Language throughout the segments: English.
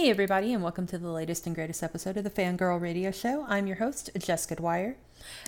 Hey, everybody, and welcome to the latest and greatest episode of the Fangirl Radio Show. I'm your host, Jessica Dwyer.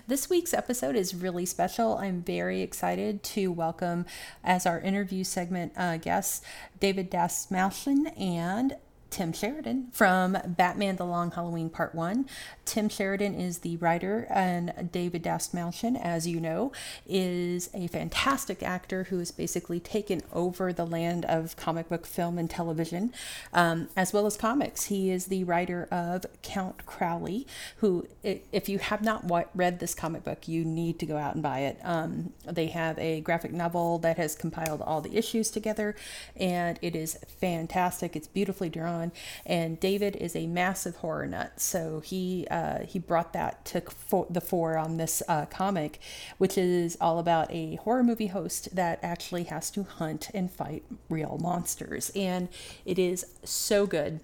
This week's episode is really special. I'm very excited to welcome, as our interview segment uh, guests, David Dastmalchian and Tim Sheridan from Batman The Long Halloween Part 1. Tim Sheridan is the writer, and David Dastmalchian, as you know, is a fantastic actor who has basically taken over the land of comic book film and television, um, as well as comics. He is the writer of Count Crowley, who, if you have not read this comic book, you need to go out and buy it. Um, they have a graphic novel that has compiled all the issues together, and it is fantastic. It's beautifully drawn on. And David is a massive horror nut, so he uh, he brought that to for the fore on this uh, comic, which is all about a horror movie host that actually has to hunt and fight real monsters, and it is so good.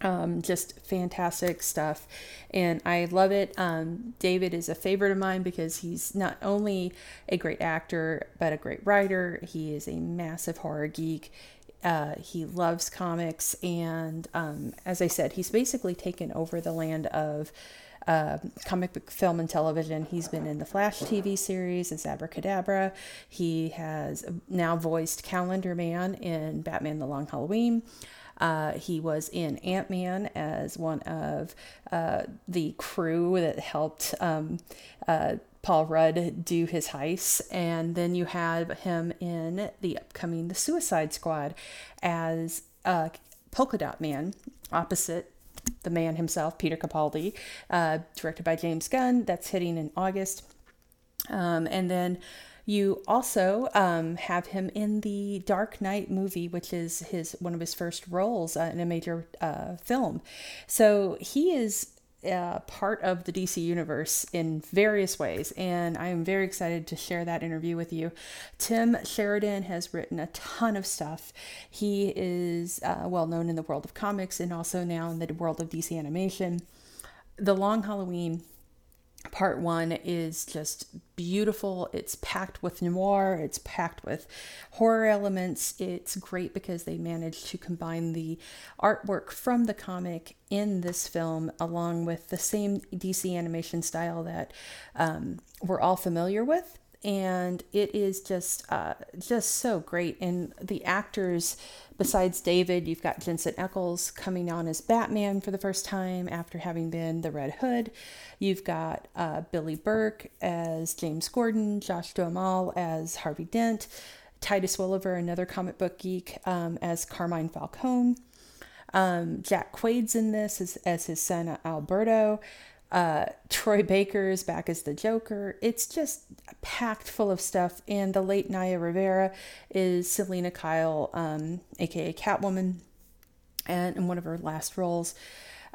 Um, just fantastic stuff. And i love it. Um, david is a favorite of mine because he's not only a great actor but a great writer. He is a massive horror geek uh, he loves comics, and um, as I said, he's basically taken over the land of uh, comic book film and television. He's been in the Flash TV series as Abracadabra. He has now voiced Calendar Man in Batman: The Long Halloween. Uh, he was in Ant Man as one of uh, the crew that helped um, uh, Paul Rudd do his heist, and then you have him in the upcoming The Suicide Squad as uh, Polka Dot Man, opposite the man himself, Peter Capaldi, uh, directed by James Gunn. That's hitting in August, um, and then you also um, have him in the Dark Knight movie, which is his one of his first roles uh, in a major uh, film. So he is uh, part of the DC universe in various ways, and I am very excited to share that interview with you. Tim Sheridan has written a ton of stuff. He is uh, well known in the world of comics and also now in the world of DC animation. The Long Halloween part one is just beautiful. It's packed with noir, it's packed with horror elements. It's great because they managed to combine the artwork from the comic in this film along with the same DC animation style that um, we're all familiar with. And it is just uh, just so great. And the actors Besides David, you've got Jensen Ackles coming on as Batman for the first time after having been the Red Hood. You've got uh, Billy Burke as James Gordon, Josh Duhamel as Harvey Dent, Titus Welliver, another comic book geek, um, as Carmine Falcone. Um, Jack Quaid's in this as, as his son Alberto. Uh, Troy Baker's back as the Joker. It's just packed full of stuff. And the late Naya Rivera is Selina Kyle, um, aka Catwoman, and in one of her last roles.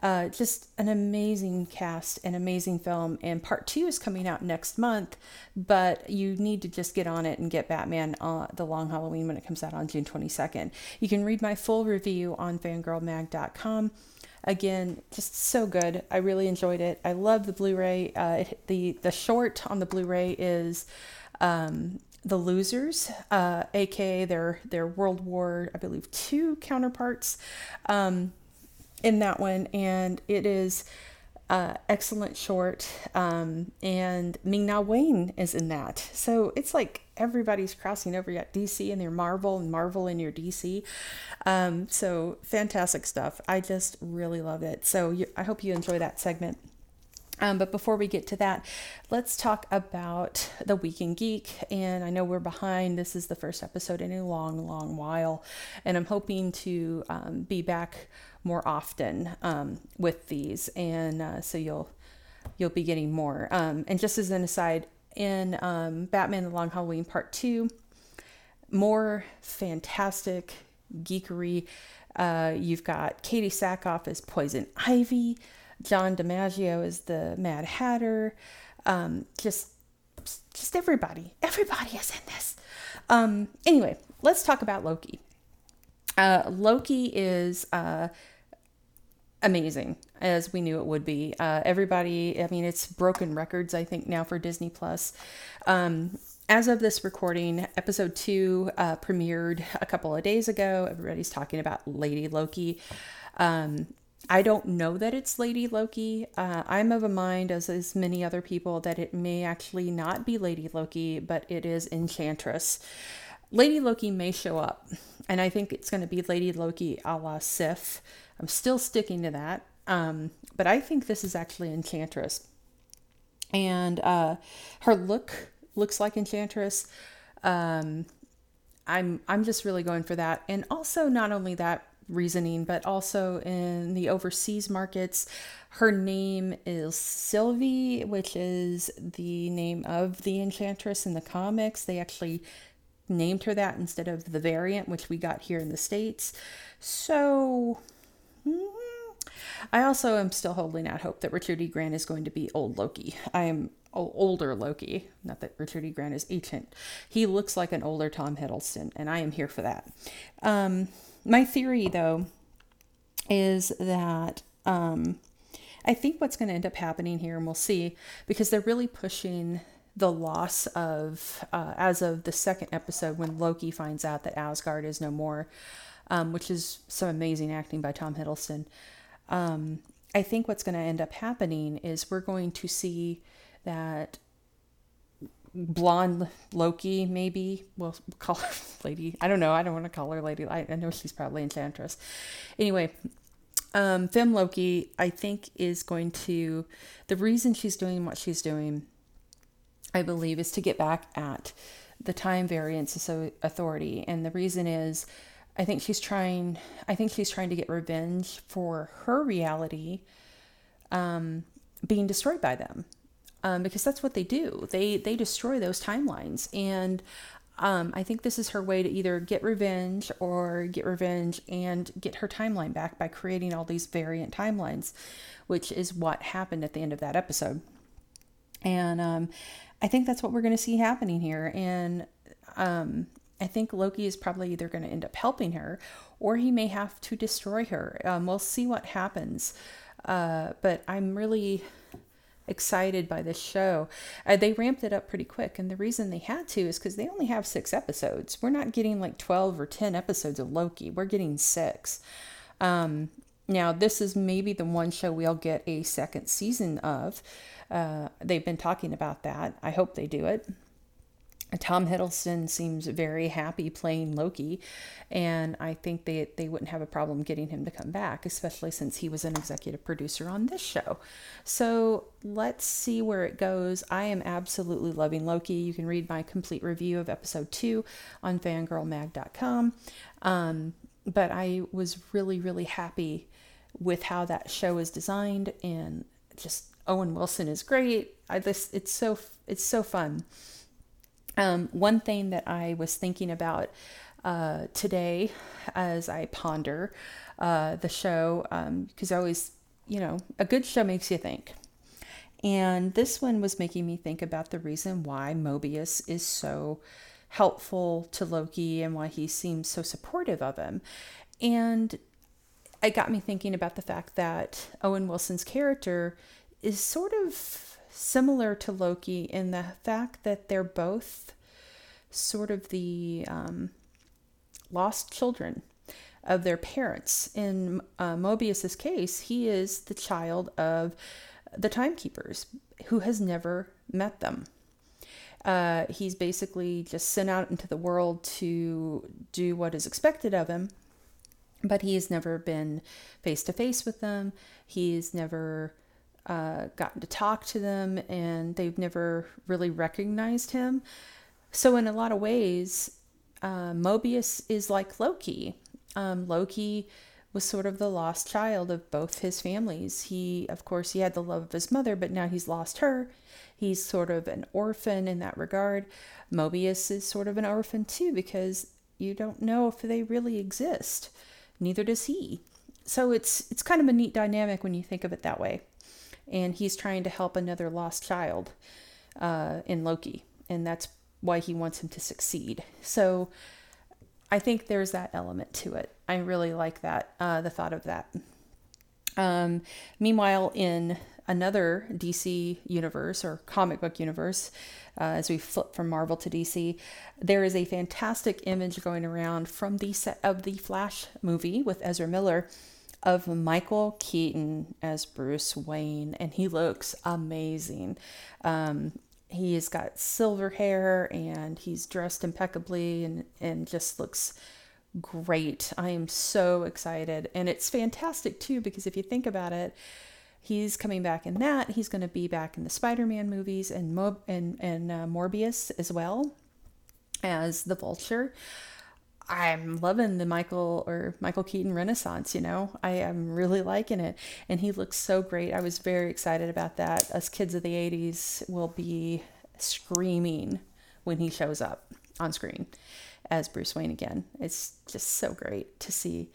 Uh, just an amazing cast, an amazing film. And part two is coming out next month, but you need to just get on it and get Batman uh, The Long Halloween when it comes out on June 22nd. You can read my full review on fangirlmag.com. Again, just so good. I really enjoyed it. I love the Blu-ray. Uh, the the short on the Blu-ray is um, the losers, uh, aka their their World War, I believe, two counterparts um, in that one, and it is uh, excellent short. Um, and Ming Na Wen is in that, so it's like everybody's crossing over. at DC and their Marvel and Marvel in your DC. Um, so fantastic stuff. I just really love it. So you, I hope you enjoy that segment. Um, but before we get to that, let's talk about the Week in Geek. And I know we're behind. This is the first episode in a long, long while. And I'm hoping to um, be back more often um, with these. And uh, so you'll you'll be getting more. Um, and just as an aside, in um, Batman the Long Halloween Part 2. More fantastic geekery. Uh, you've got Katee Sackhoff as Poison Ivy, John DiMaggio as the Mad Hatter. Um, just, just everybody. Everybody is in this. Um, anyway, let's talk about Loki. Uh, Loki is uh, amazing as we knew it would be. Uh, everybody, I mean, it's broken records, I think, now for Disney Plus. Um, as of this recording, episode two uh, premiered a couple of days ago. Everybody's talking about Lady Loki. Um, I don't know that it's Lady Loki. Uh, I'm of a mind, as is many other people, that it may actually not be Lady Loki, but it is Enchantress. Lady Loki may show up, and I think it's going to be Lady Loki a la Sif. I'm still sticking to that, um, but I think this is actually Enchantress, and uh, her look looks like Enchantress. Um, I'm I'm just really going for that, and also not only that, reasoning, but also in the overseas markets. Her name is Sylvie, which is the name of the Enchantress in the comics. They actually named her that instead of the variant, which we got here in the States. So. Hmm, I also am still holding out hope that Richard E. Grant is going to be old Loki. I am older Loki. Not that Richard E. Grant is ancient. He looks like an older Tom Hiddleston, and I am here for that. Um, my theory, though, is that um, I think what's going to end up happening here, and we'll see, because they're really pushing the loss of, uh, as of the second episode, when Loki finds out that Asgard is no more, um, which is some amazing acting by Tom Hiddleston. Um, I think what's going to end up happening is we're going to see that blonde Loki, maybe. We'll call her Lady. I don't know. I don't want to call her Lady. I, I know she's probably Enchantress. Anyway, um, Fem Loki, I think, is going to. The reason she's doing what she's doing, I believe, is to get back at the Time Variance Authority. And the reason is. I think she's trying. I think she's trying to get revenge for her reality um, being destroyed by them um, because that's what they do. They they destroy those timelines, and um, I think this is her way to either get revenge or get revenge and get her timeline back by creating all these variant timelines, which is what happened at the end of that episode. And um, I think that's what we're going to see happening here. And um, I think Loki is probably either going to end up helping her or he may have to destroy her. Um, we'll see what happens. Uh, but I'm really excited by this show. Uh, they ramped it up pretty quick, and the reason they had to is because they only have six episodes. We're not getting like 12 or 10 episodes of Loki, we're getting six. Um, now, this is maybe the one show we'll get a second season of. Uh, they've been talking about that. I hope they do it. Tom Hiddleston seems very happy playing Loki, and I think they they wouldn't have a problem getting him to come back, especially since he was an executive producer on this show. So let's see where it goes. I am absolutely loving Loki. You can read my complete review of episode two on fangirlmag.com. Um, but I was really really happy with how that show is designed, and just Owen Wilson is great. I just it's so it's so fun. Um, one thing that I was thinking about uh, today as I ponder uh, the show, because um, I always, you know, a good show makes you think. And this one was making me think about the reason why Mobius is so helpful to Loki and why he seems so supportive of him. And it got me thinking about the fact that Owen Wilson's character is sort of similar to Loki in the fact that they're both sort of the um, lost children of their parents. In uh, Mobius's case, he is the child of the timekeepers who has never met them. Uh, he's basically just sent out into the world to do what is expected of him, but he has never been face to face with them. He's never uh, gotten to talk to them and they've never really recognized him. So, in a lot of ways, uh, Mobius is like Loki. Um, Loki was sort of the lost child of both his families. He, of course, he had the love of his mother, but now he's lost her. He's sort of an orphan in that regard. Mobius is sort of an orphan too because you don't know if they really exist. Neither does he. So it's it's kind of a neat dynamic when you think of it that way and he's trying to help another lost child uh, in Loki, and that's why he wants him to succeed. So I think there's that element to it. I really like that, uh, the thought of that. Um, meanwhile, in another DC universe or comic book universe, uh, as we flip from Marvel to DC, there is a fantastic image going around from the set of the Flash movie with Ezra Miller of Michael Keaton as Bruce Wayne, and he looks amazing. Um, he has got silver hair and he's dressed impeccably and, and just looks great. I am so excited. And it's fantastic too, because if you think about it, he's coming back in that. He's going to be back in the Spider Man movies and, Mo- and, and uh, Morbius as well as the Vulture. I'm loving the Michael or Michael Keaton Renaissance, you know. I am really liking it. And he looks so great. I was very excited about that. Us kids of the 80s will be screaming when he shows up on screen as Bruce Wayne again. It's just so great to see.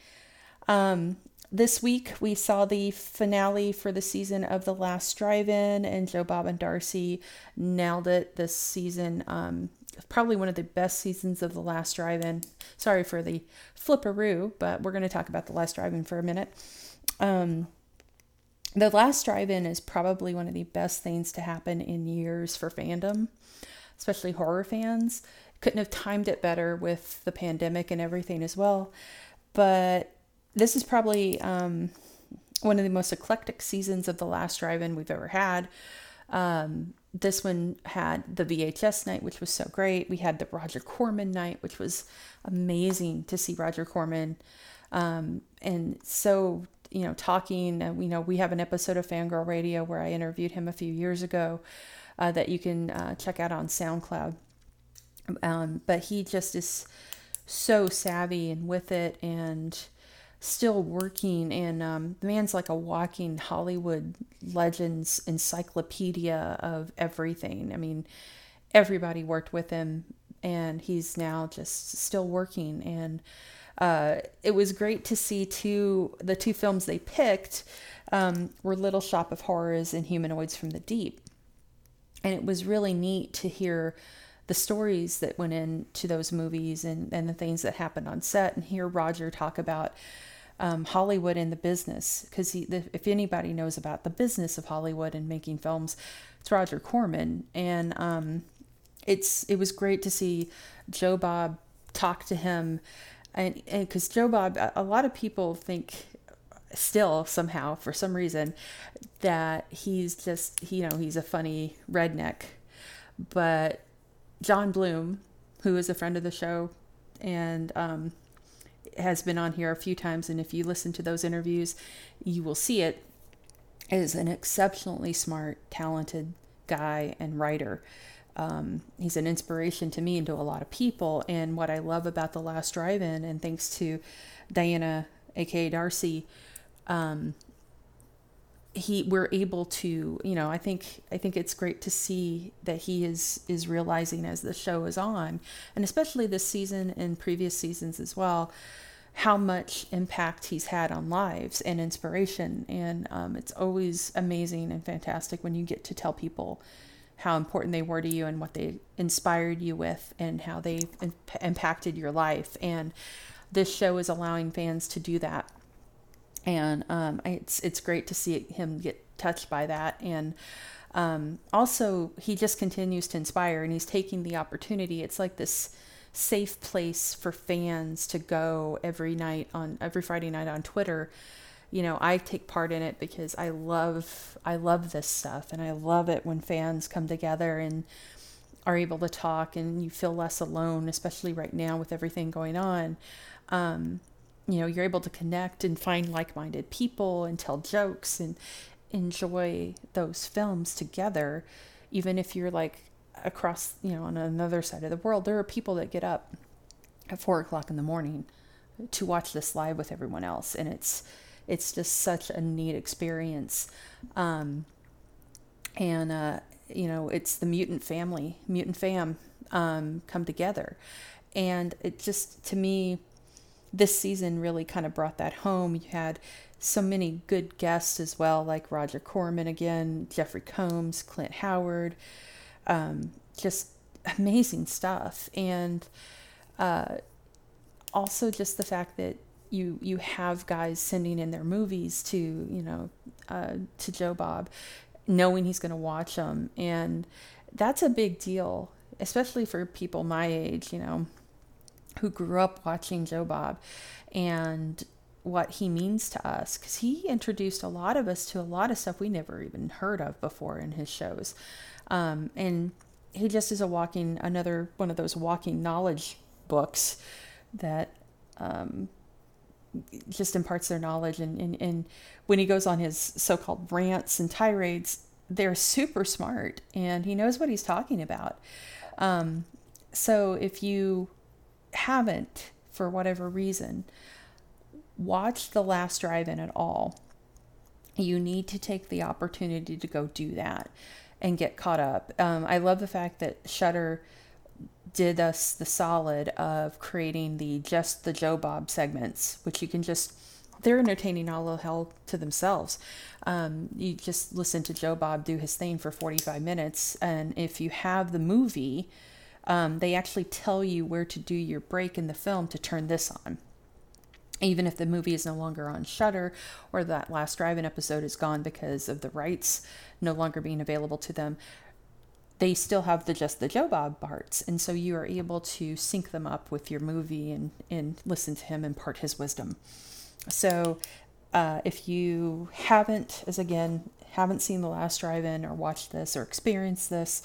Um, this week we saw the finale for the season of The Last Drive In, and Joe Bob and Darcy nailed it this season. Um, probably one of the best seasons of The Last Drive In. Sorry for the flipperoo, but we're going to talk about The Last Drive In for a minute. Um, the Last Drive In is probably one of the best things to happen in years for fandom, especially horror fans. Couldn't have timed it better with the pandemic and everything as well. But this is probably um, one of the most eclectic seasons of The Last Drive In we've ever had. Um, this one had the VHS night, which was so great. We had the Roger Corman night, which was amazing to see Roger Corman. Um, and so, you know, talking, uh, you know, we have an episode of Fangirl Radio where I interviewed him a few years ago uh, that you can uh, check out on SoundCloud. Um, but he just is so savvy and with it and still working and um, the man's like a walking hollywood legends encyclopedia of everything. I mean everybody worked with him and he's now just still working and uh, it was great to see two the two films they picked um, were little shop of horrors and humanoids from the deep. And it was really neat to hear the stories that went into those movies and, and the things that happened on set and hear roger talk about um, Hollywood and the business because if anybody knows about the business of Hollywood and making films, it's Roger Corman, and um, it's it was great to see Joe Bob talk to him, and because Joe Bob, a lot of people think still somehow for some reason that he's just you know he's a funny redneck, but John Bloom, who is a friend of the show, and um, has been on here a few times, and if you listen to those interviews, you will see it, is an exceptionally smart, talented guy and writer. Um, he's an inspiration to me and to a lot of people. And what I love about the last drive-in, and thanks to Diana, aka Darcy, um, he we're able to you know i think i think it's great to see that he is is realizing as the show is on and especially this season and previous seasons as well how much impact he's had on lives and inspiration. And um, it's always amazing and fantastic when you get to tell people how important they were to you and what they inspired you with and how they imp- impacted your life. And this show is allowing fans to do that. And um, it's it's great to see him get touched by that. And um, also, he just continues to inspire, and he's taking the opportunity. It's like this safe place for fans to go every night on every Friday night on Twitter. You know, I take part in it because I love I love this stuff and I love it when fans come together and are able to talk and you feel less alone, especially right now with everything going on. Um, you know, you're able to connect and find like-minded people and tell jokes and enjoy those films together even if you're like across, you know, on another side of the world, there are people that get up at four o'clock in the morning to watch this live with everyone else, and it's it's just such a neat experience. Um, and uh, you know, it's the mutant family, mutant fam, um, come together, and it just to me, this season really kind of brought that home. You had so many good guests as well, like Roger Corman again, Jeffrey Combs, Clint Howard um, just amazing stuff. And uh, also just the fact that you you have guys sending in their movies to you know uh, to Joe Bob, knowing he's going to watch them, and that's a big deal, especially for people my age, you know, who grew up watching Joe Bob, and what he means to us because he introduced a lot of us to a lot of stuff we never even heard of before in his shows. Um, and he just is a walking, another one of those walking knowledge books that um, just imparts their knowledge. And, and, and when he goes on his so called rants and tirades, they're super smart and he knows what he's talking about. Um, so if you haven't, for whatever reason, watched The Last Drive In at all, you need to take the opportunity to go do that and get caught up. Um, I love the fact that Shudder did us the solid of creating the just the Joe Bob segments, which you can just they're entertaining all the hell to themselves. Um, you just listen to Joe Bob do his thing for 45 minutes, and if you have the movie, um, they actually tell you where to do your break in the film to turn this on. Even if the movie is no longer on Shudder or that last drive-in episode is gone because of the rights no longer being available to them, they still have the just the Joe Bob parts, and so you are able to sync them up with your movie and and listen to him impart his wisdom. So, uh, if you haven't, as again, haven't seen the last drive-in or watched this or experienced this,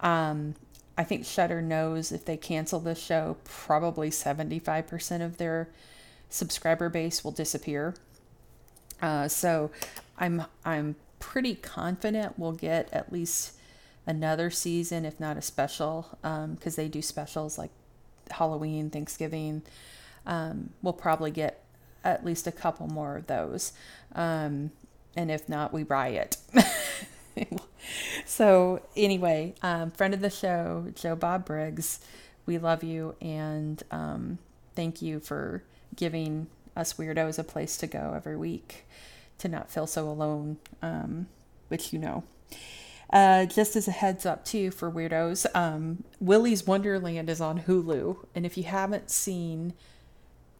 um, I think Shudder knows if they cancel this show, probably seventy-five percent of their subscriber base will disappear. Uh, so, I'm I'm pretty confident we'll get at least another season, if not a special, because um, they do specials like Halloween, Thanksgiving. Um, we'll probably get at least a couple more of those. Um, and if not, we riot. so, anyway, um, friend of the show, Joe Bob Briggs, we love you and um, thank you for giving us weirdos a place to go every week to not feel so alone, um, which you know. Uh, just as a heads up, too, for weirdos, um, Wonderland is on Hulu. And if you haven't seen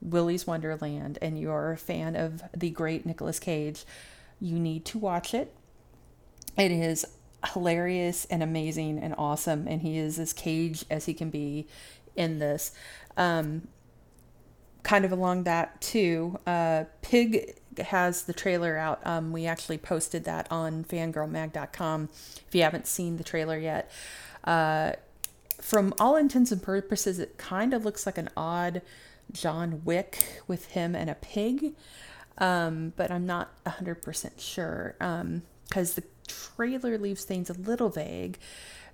Willy's Wonderland and you're a fan of the great Nicolas Cage, you need to watch it. It is hilarious and amazing and awesome. And he is as cage as he can be in this. Um, kind of along that, too, uh, Pig has the trailer out. Um, we actually posted that on fangirlmag.com if you haven't seen the trailer yet. Uh, from all intents and purposes, it kind of looks like an odd John Wick with him and a pig, um, but I'm not 100% sure because um, the trailer leaves things a little vague,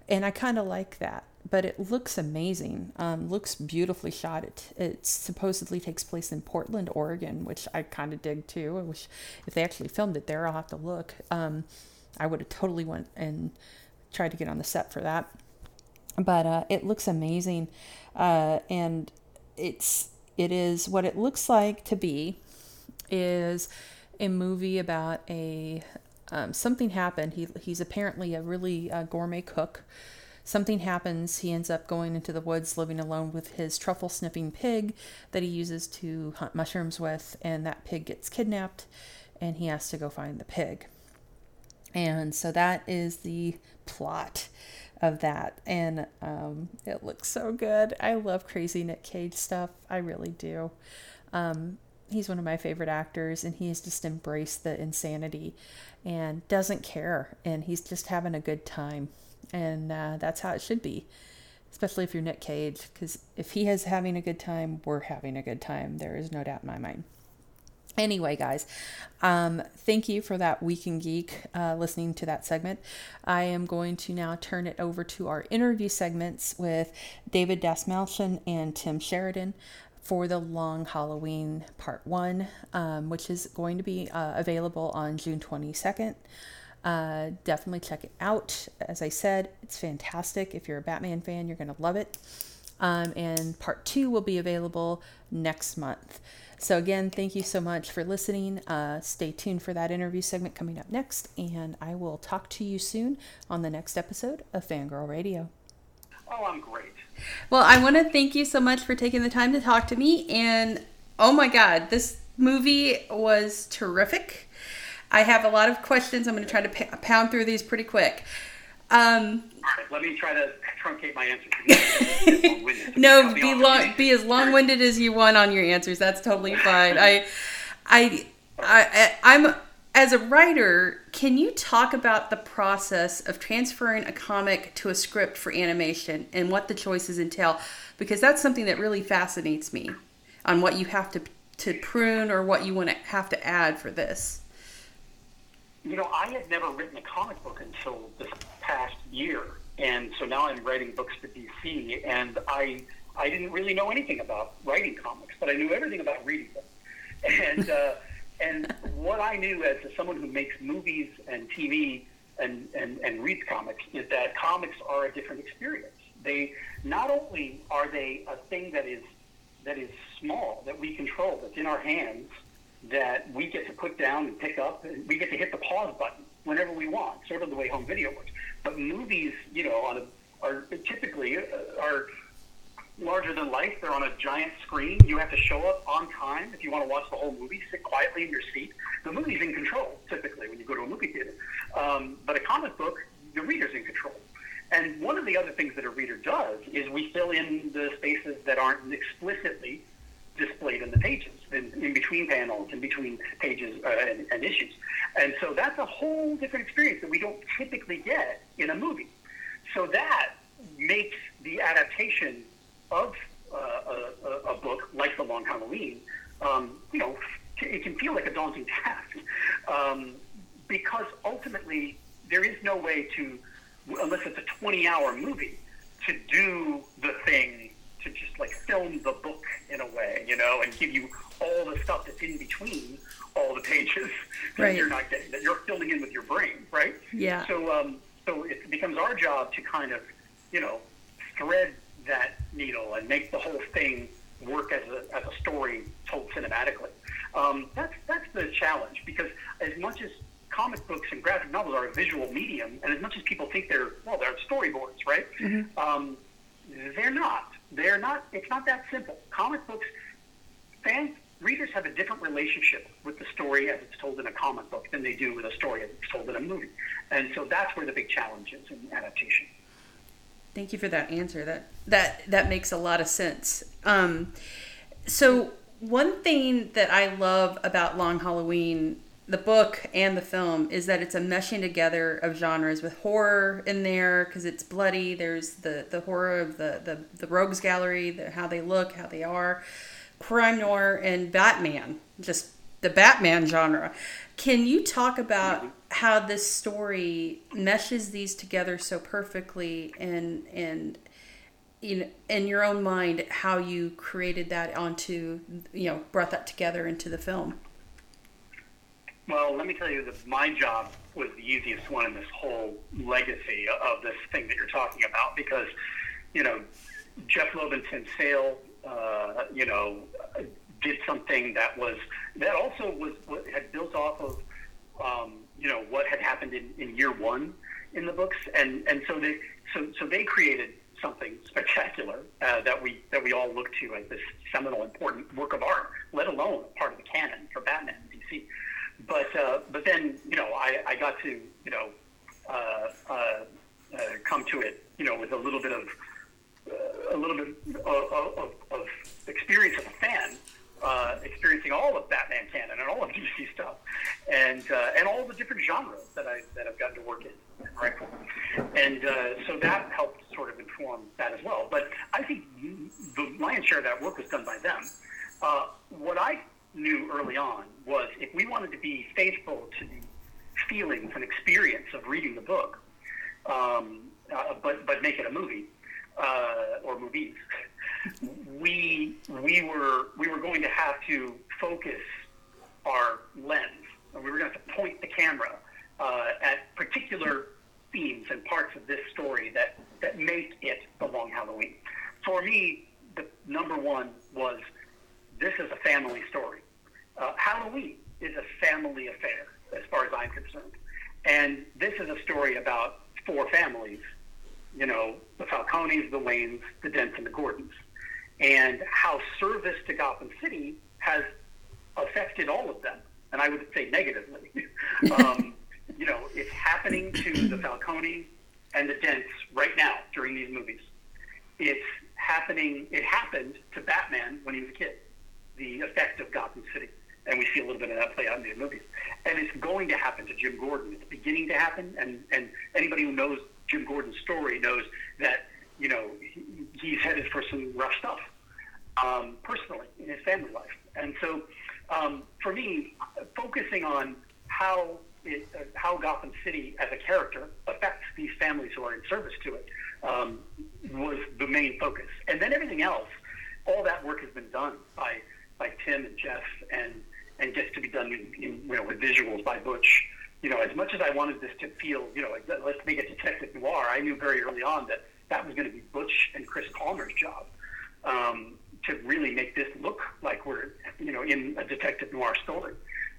and I kind of like that but it looks amazing. Um, looks beautifully shot. It it supposedly takes place in Portland, Oregon, which I kind of dig too. I wish if they actually filmed it there, I'll have to look. Um, I would have totally went and tried to get on the set for that. But uh, it looks amazing, uh, and it's it is what it looks like to be is a movie about a um, something happened. He he's apparently a really uh, gourmet cook Something happens. He ends up going into the woods living alone with his truffle sniffing pig that he uses to hunt mushrooms with, and that pig gets kidnapped and he has to go find the pig. And so that is the plot of that. And um, it looks so good. I love crazy Nick Cage stuff. I really do. Um, he's one of my favorite actors, and he has just embraced the insanity and doesn't care. And he's just having a good time. And uh, that's how it should be especially if you're nick cage because if he is having a good time we're having a good time. There is no doubt in my mind. Anyway guys um, thank you for that week in geek uh, listening to that segment. I am going to now turn it over to our interview segments with david Dastmalchian and tim sheridan for the long halloween part one um, which is going to be uh, available on june 22nd uh, definitely check it out. As I said, it's fantastic. If you're a Batman fan, you're going to love it. Um, and part two will be available next month. So, again, thank you so much for listening. Uh, stay tuned for that interview segment coming up next, and I will talk to you soon on the next episode of Fangirl Radio. Oh, I'm great. Well, I want to thank you so much for taking the time to talk to me. And oh my God, this movie was terrific. I have a lot of questions. I'm going to try to pound through these pretty quick. Um, let me try to truncate my answers. no, be long, be as long-winded as you want on your answers. That's totally fine. I, I, I, I'm as a writer. Can you talk about the process of transferring a comic to a script for animation and what the choices entail? Because that's something that really fascinates me on what you have to to prune or what you want to have to add for this. You know, I had never written a comic book until this past year, and so now I'm writing books for DC, and I I didn't really know anything about writing comics, but I knew everything about reading them. And uh, and what I knew as someone who makes movies and TV and, and, and reads comics is that comics are a different experience. They not only are they a thing that is that is small, that we control, that's in our hands, that we get to put down and pick up, and we get to hit the pause button whenever we want, sort of the way home video works. But movies, you know, on a, are typically uh, are larger than life. They're on a giant screen. You have to show up on time if you want to watch the whole movie. Sit quietly in your seat. The movie's in control typically when you go to a movie theater. Um, but a comic book, the reader's in control. And one of the other things that a reader does is we fill in the spaces that aren't explicitly displayed in the pages, in, in between panels, in between pages uh, and, and issues. And so that's a whole different experience that we don't typically get in a movie. So that makes the adaptation of uh, a, a, book like The Long Halloween, um, you know, it can feel like a daunting task um, because ultimately there is no way to, unless it's a 20-hour movie, to do the thing to just like film the book in a way, you know, and give you all the stuff that's in between all the pages that right. you're not getting, that you're filling in with your brain, right? Yeah. So, um, so it becomes our job to kind of, you know, thread that needle and make the whole thing work as a, as a story told cinematically. Um, that's that's the challenge because as much as comic books and graphic novels are a visual medium, and as much as people think they're well, they're storyboards, right? Mm-hmm. Um, they're not. They're not. It's not that simple. Comic books, fans, readers have a different relationship with the story as it's told in a comic book than they do with a story as it's told in a movie, and so that's where the big challenge is in adaptation. Thank you for that answer. That that that makes a lot of sense. Um, so one thing that I love about Long Halloween, the book and the film, is that it's a meshing together of genres with horror in there because it's bloody. There's the the horror of the the, the rogues gallery, the, how they look, how they are, crime noir, and Batman. Just the Batman genre. Can you talk about how this story meshes these together so perfectly and and know in your own mind how you created that onto you know brought that together into the film? Well, let me tell you that my job was the easiest one in this whole legacy of this thing that you're talking about because, you know, Jeph and Sale, uh, you know, did something that was that also was had built off of um, you know what had happened in, in year one in the books, and and so they so so they created something spectacular uh, that we that we all look to as this seminal important work of art, let alone part of the canon for Batman and DC. But uh, but then you know I, I got to you know uh, uh, uh come to it you know with a little bit of uh, a little bit of, of, of experience uh, all of Batman canon and all of DC stuff, and uh, and all the different genres that I that I've gotten to work in, right? And uh, so that helped sort of inform that as well. But I think the lion's share of that work was done by them. Uh, what I knew early on was if we wanted to be faithful to the feelings and experience of reading the book, um, uh, but but make it a movie uh, or movies we we were we were going to have to focus our lens, and we were going to have to point the camera uh, at particular themes and parts of this story that that make it the Long Halloween. For me, the number one was this is a family story. Uh, Halloween is a family affair, as far as I'm concerned, and this is a story about four families. You know, the Falcones, the Waynes, the Dents, and the Gordons and how service to Gotham City has affected all of them, and I would say negatively. um, you know, it's happening to the Falcone and the Dents right now during these movies. It's happening. It happened to Batman when he was a kid. The effect of Gotham City, and we see a little bit of that play out in these movies. And it's going to happen to Jim Gordon. It's beginning to happen, and and anybody who knows Jim Gordon's story knows that you know he, he's headed for some rough stuff um, personally in his family life. And so, um, for me, focusing on how it, uh, how Gotham City as a character affects these families who are in service to it um, was the main focus. And then everything else, all that work has been done by by Tim and Jeph, and and gets to be done in, in you know with visuals by Butch. You know, as much as I wanted this to feel, you know, like, let's make it detective noir, I knew very early on that that was going to be Butch and Chris Palmer's job um, to really make this look like we're, you know, in a detective noir story.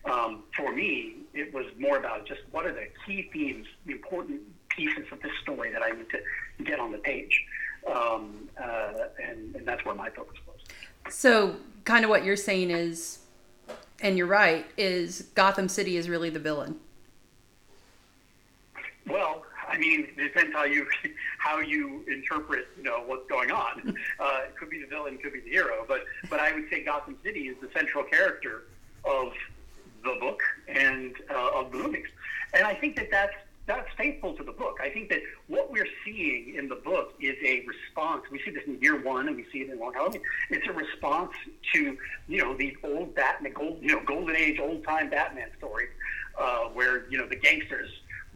Um, for me, it was more about just what are the key themes, the important pieces of this story that I need to get on the page. Um, uh, and, and that's where my focus was. So, kind of what you're saying is, and you're right, is Gotham City is really the villain. Well, I mean, it depends how you how you interpret, you know, what's going on. Uh, it could be the villain, it could be the hero, but but I would say Gotham City is the central character of the book and uh, of the movies, and I think that that's that's faithful to the book. I think that what we're seeing in the book is a response. We see this in year one, and we see it in Long Halloween. It's a response to you know the old Batman, gold, you know, golden age, old time Batman stories, uh, where you know the gangsters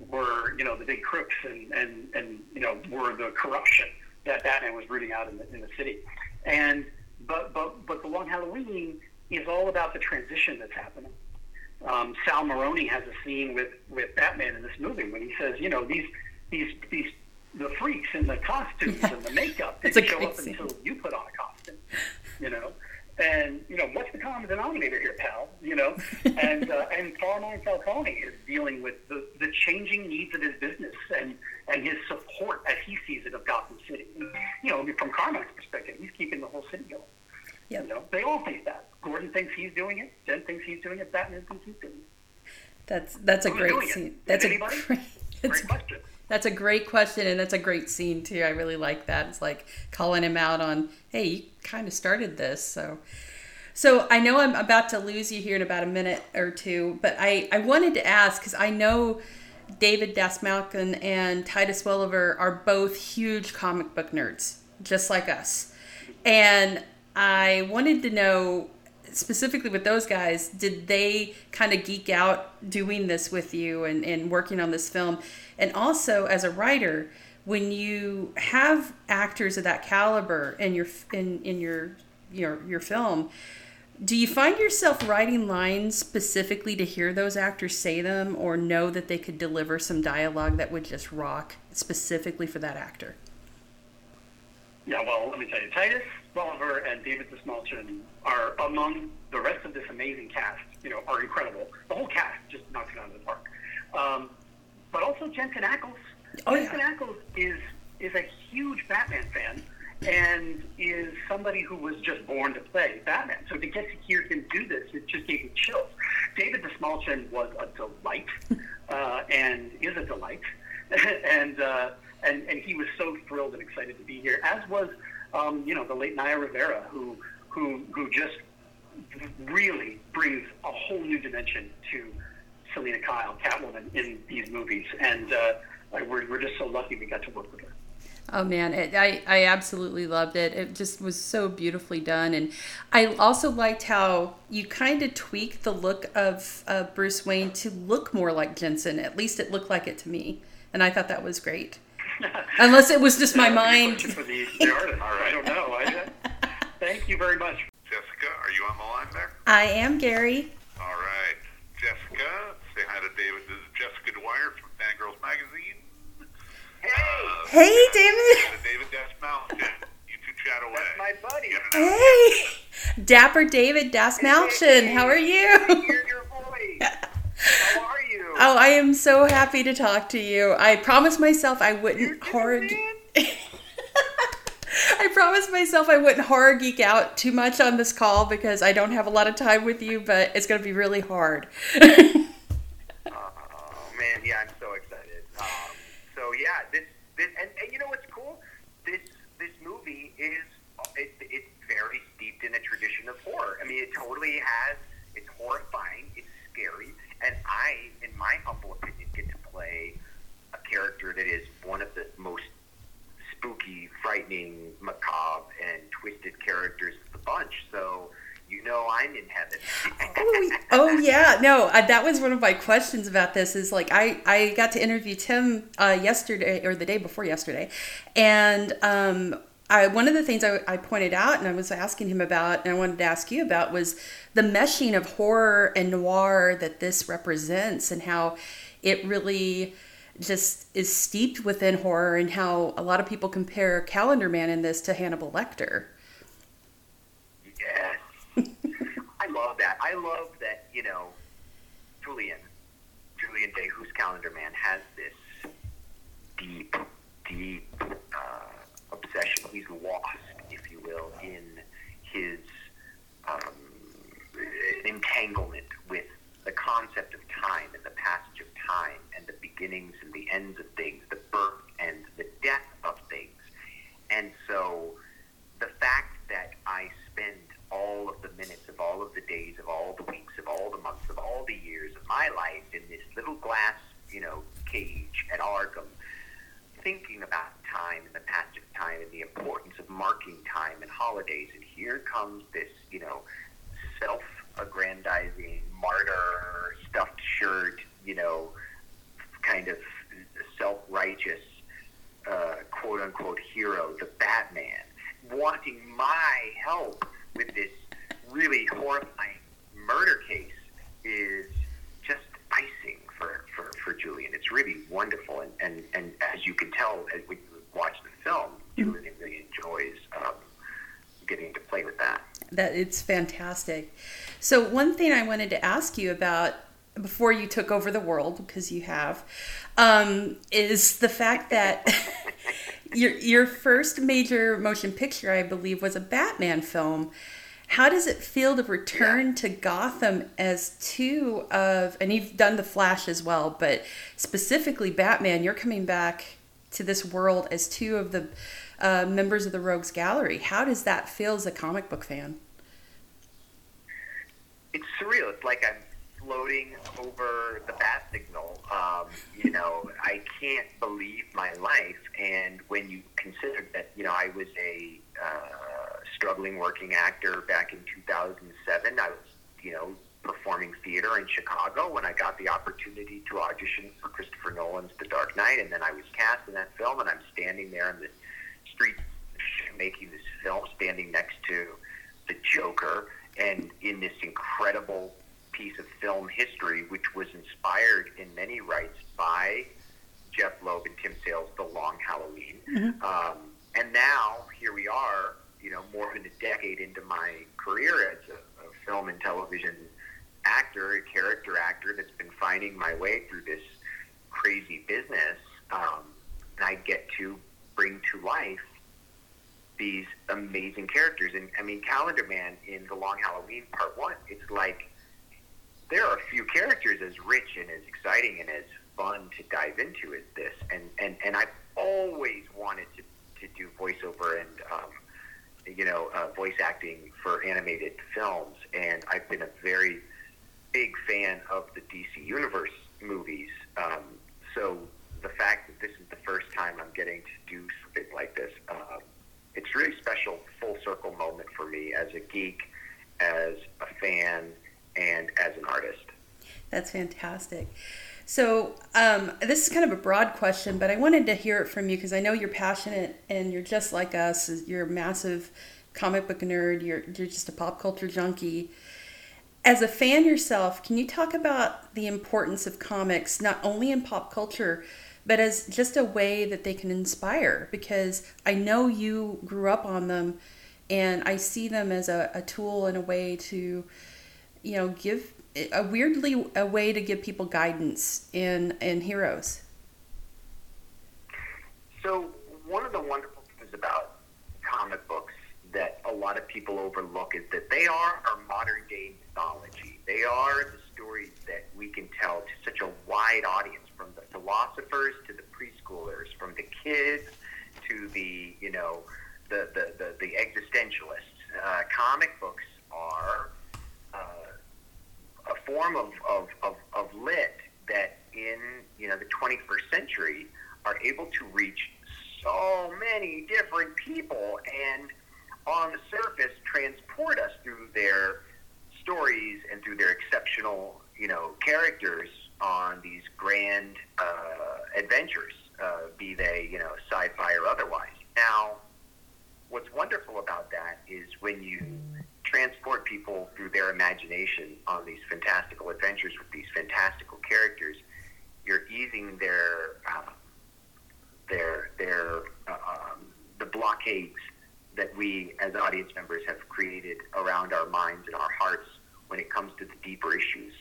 were you know the big crooks and and and you know were the corruption that Batman was rooting out in the, in the city, and but but but the Long Halloween is all about the transition that's happening. Um, Sal Maroni has a scene with with Batman in this movie when he says, you know, these these these the freaks in the costumes yeah. and the makeup didn't show up scene. until you put on a costume, you know. And you know what's the common denominator here, pal? You know, and uh, and Carmine Falcone is dealing with the, the changing needs of his business and and his support as he sees it of Gotham City. You know, from Carmine's perspective, he's keeping the whole city going. Yep. You know, they all think that. Gordon thinks he's doing it. Jen thinks he's doing it. Batman thinks he's doing it. That's that's a Who's great scene. That's a great, great question. That's a great question, and that's a great scene too. I really like that. It's like calling him out on, "Hey, you kind of started this." So, so I know I'm about to lose you here in about a minute or two, but I I wanted to ask because I know David Dastmalchian and Titus Welliver are both huge comic book nerds, just like us, and I wanted to know specifically with those guys, did they kind of geek out doing this with you and, and working on this film? And also, as a writer, when you have actors of that caliber in your in, in your your your film, do you find yourself writing lines specifically to hear those actors say them, or know that they could deliver some dialogue that would just rock specifically for that actor? Yeah, well, let me tell you, Titus Welliver and David Dastmalchian are among the rest of this amazing cast. You know, are incredible. The whole cast just knocks it out of the park. Um, but also Jensen Ackles. Oh, Jensen yeah. Ackles is is a huge Batman fan and is somebody who was just born to play Batman. So to get to hear him do this, it just gave me chills. David Dastmalchian was a delight uh, and is a delight, and. Uh, and, and he was so thrilled and excited to be here, as was, um, you know, the late Naya Rivera, who, who, who just really brings a whole new dimension to Selina Kyle, Catwoman, in these movies. And uh, we're, we're just so lucky we got to work with her. Oh man, it, I I absolutely loved it. It just was so beautifully done, and I also liked how you kind of tweaked the look of uh, Bruce Wayne to look more like Jensen. At least it looked like it to me, and I thought that was great. Unless it was just my mind. For the, the artist. I don't know. I, thank you very much. Jessica, are you on the line there? I am, Gary. All right. Jessica, say hi to David. This is Jessica Dwyer from Fangirls Magazine. Hey. Uh, hey, David. David Dastmalchian. You two chat away. That's my buddy. Hey. Dapper David Dastmalchian. How are you? Hear your voice. How are you? Oh, I am so happy to talk to you. I promised myself I wouldn't horror. I promised myself I wouldn't horror geek out too much on this call because I don't have a lot of time with you, but it's going to be really hard. oh man, yeah, I'm so excited. Um, so yeah, this this and, and you know what's cool? This this movie is it, it's very steeped in a tradition of horror. I mean, it totally has horrifying. It's scary, and I, in my humble opinion, get to play a character that is one of the most spooky, frightening, macabre, and twisted characters of the bunch. So you know I'm in heaven. oh, oh yeah, no, uh, that was one of my questions about this. Is like I I got to interview Tim uh, yesterday or the day before yesterday, and um, I, one of the things I, I, pointed out and I was asking him about, and I wanted to ask you about, was the meshing of horror and noir that this represents, and how it really just is steeped within horror, and how a lot of people compare Calendar Man in this to Hannibal Lecter. Yes, I love that. I love that. You know, Julian, Julian Day, who's Calendar Man, has this deep, deep. He's lost, if you will, in his um, entanglement with the concept of time and the passage of time and the beginnings and the ends of things, the birth and the death of things. And so the fact that I spend all of the minutes of all of the days of all the weeks of all the months of all the years of my life in this little glass, you know, cage at Arkham, thinking about time and the passage of time and the importance of marking time and holidays. And here comes this, you know, self-aggrandizing martyr stuffed shirt, you know, kind of self-righteous uh, quote-unquote hero, the Batman, wanting my help with this really horrifying murder case is just icing for, for, for Julian. It's really wonderful. And, and, and as you can tell, as we watch the film, Julian really enjoys um, getting to play with that. That it's fantastic. So one thing I wanted to ask you about before you took over the world, because you have, um, is the fact that your your first major motion picture, I believe, was a Batman film. How does it feel to return yeah. to Gotham as two of, and you've done The Flash as well, but specifically Batman, you're coming back to this world as two of the uh, members of the Rogues Gallery. How does that feel as a comic book fan? It's surreal. It's like I'm floating over the bat signal. Um, you know, I can't believe my life. And when you consider that, you know, I was a uh, struggling working actor back in 2007, I was, you know, performing theater in Chicago when I got the opportunity to audition for Christopher Nolan's The Dark Knight, and then I was cast in that film, and I'm standing there in the street making this film, standing next to the Joker, and in this incredible piece of film history, which was inspired in many rights by Jeph Loeb and Tim Sale's The Long Halloween. Mm-hmm. Um, and now here we are, you know, more than a decade into my career as a, a film and television actor, a character actor that's been finding my way through this crazy business, um, I get to bring to life these amazing characters. And I mean, Calendar Man in The Long Halloween Part One, it's like there are a few characters as rich and as exciting and as fun to dive into as this. And and and I've always wanted to to do voiceover and um, you know uh, voice acting for animated films, and I've been a very big fan of the DC Universe movies. Um, so the fact that this is the first time I'm getting to do something like this, uh, it's a really special, full circle moment for me as a geek, as a fan, and as an artist. That's fantastic. So, um, this is kind of a broad question, but I wanted to hear it from you because I know you're passionate and you're just like us. You're a massive comic book nerd. You're you're just a pop culture junkie as a fan yourself, can you talk about the importance of comics not only in pop culture, but as just a way that they can inspire? Because I know you grew up on them, and I see them as a, a tool and a way to, you know, give a weirdly a way to give people guidance in in heroes. So one of the wonderful things about comic books that a lot of people overlook is that they are our modern day mythology. They are the stories that we can tell to such a wide audience, from the philosophers to the preschoolers, from the kids to the you know the the the, the existentialists. Uh, comic books are uh, form of, of, of, of lit that in you know the 21st century are able to reach so many different people and on the surface transport us through their stories and through their exceptional you know characters on these grand uh, adventures, uh, be they you know sci-fi or otherwise. Now, what's wonderful about that is when you transport people through their imagination on these fantastical adventures with these fantastical characters, you're easing their uh, their their um, the blockades that we as audience members have created around our minds and our hearts when it comes to the deeper issues,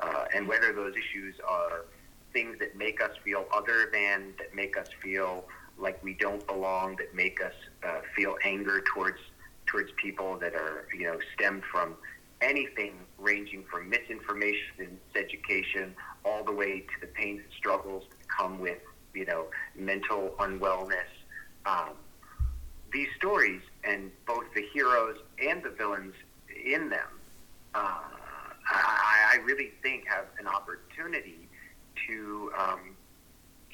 uh, and whether those issues are things that make us feel other than, that make us feel like we don't belong, that make us uh, feel anger towards towards people that are you know stemmed from anything ranging from misinformation and education all the way to the pains and struggles that come with you know mental unwellness. Um, these stories and both the heroes and the villains in them, uh, really think have an opportunity to um,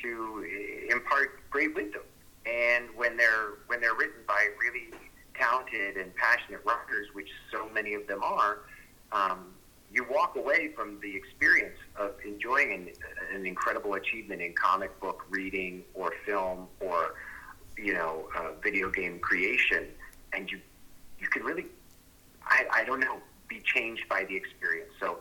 to impart great wisdom. And when they're when they're written by really talented and passionate writers, which so many of them are, um, you walk away from the experience of enjoying an, an incredible achievement in comic book reading or film or you know uh, video game creation, and you you can really I, I don't know be changed by the experience. So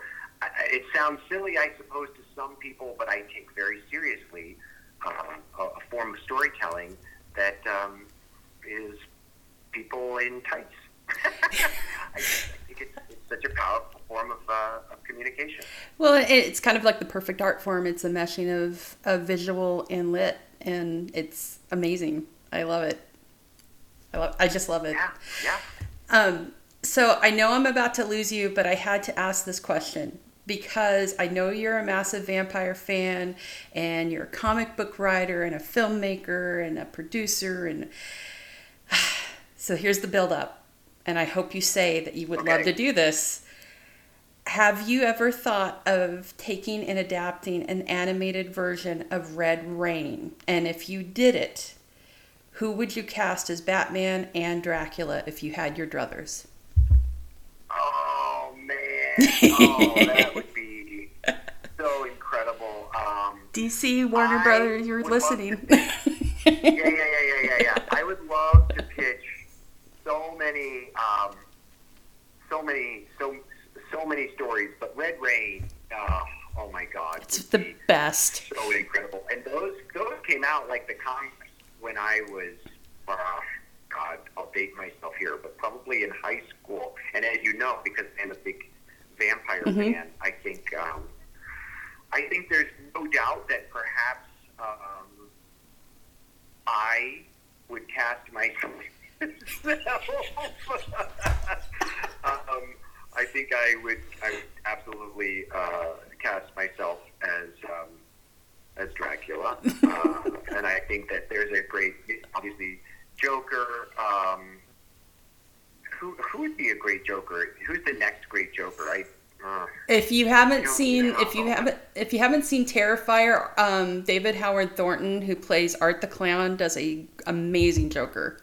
it sounds silly, I suppose, to some people, but I take very seriously uh, a, a form of storytelling that um, is people in tights. I think it's, it's such a powerful form of, uh, of communication. Well, it's kind of like the perfect art form. It's a meshing of, of visual and lit, and it's amazing. I love it. I love. I just love it. Yeah, yeah. Um, so I know I'm about to lose you, but I had to ask this question because I know you're a massive vampire fan and you're a comic book writer and a filmmaker and a producer and so here's the build up and I hope you say that you would Okay. love to do this. Have you ever thought of taking and adapting an animated version of Red Rain? And if you did it, who would you cast as Batman and Dracula if you had your druthers? Oh that would be so incredible. Um, DC Warner I Brothers, you're listening. yeah, yeah, yeah, yeah, yeah, yeah. I would love to pitch so many, um, so many, so so many stories. But Red Rain, uh, oh my God, it's the be best. so incredible. And those those came out like the comics when I was, uh, God, I'll date myself here, but probably in high school. And as you know, because I'm a big vampire Mhm. fan, I think um, I think there's no doubt that perhaps um, I would cast myself. um, I think I would. I would absolutely uh, cast myself as um, as Dracula, uh, and I think that there's a great, obviously, Joker. Um, who would be a great Joker? Who's the next great Joker? I. Uh, If you haven't seen, no. if you haven't, if you haven't seen Terrifier, um, David Howard Thornton, who plays Art the Clown, does a amazing Joker.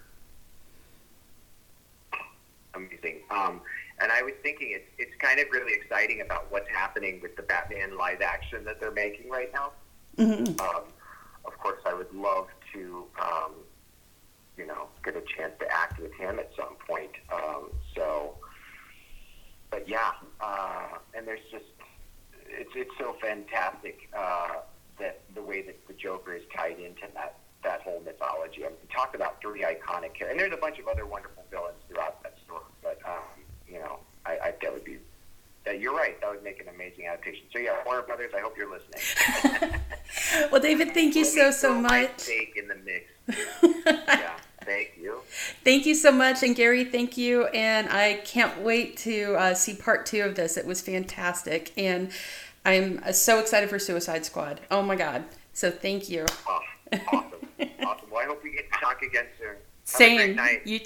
amazing. Um, and I was thinking it's it's kind of really exciting about what's happening with the Batman live action that they're making right now. Mhm. Um, of course, I would love to, um, you know, get a chance to act with him at some point. Um, so, but yeah, uh, and there's just it's it's so fantastic uh, that the way that the Joker is tied into that that whole mythology. I mean, talk about three iconic characters, and there's a bunch of other wonderful villains throughout that story. But um, you know, I, I that would be. That you're right. That would make an amazing adaptation. So yeah, Warner Brothers. I hope you're listening. well, David, thank you so so much. Stake in the mix. yeah, thank you. Thank you so much, and Gary, thank you. And I can't wait to uh, see part two of this. It was fantastic, and I'm uh, so excited for Suicide Squad. Oh my god! So thank you. Awesome, awesome. Well, I hope we get to talk again soon. Have Same. You too.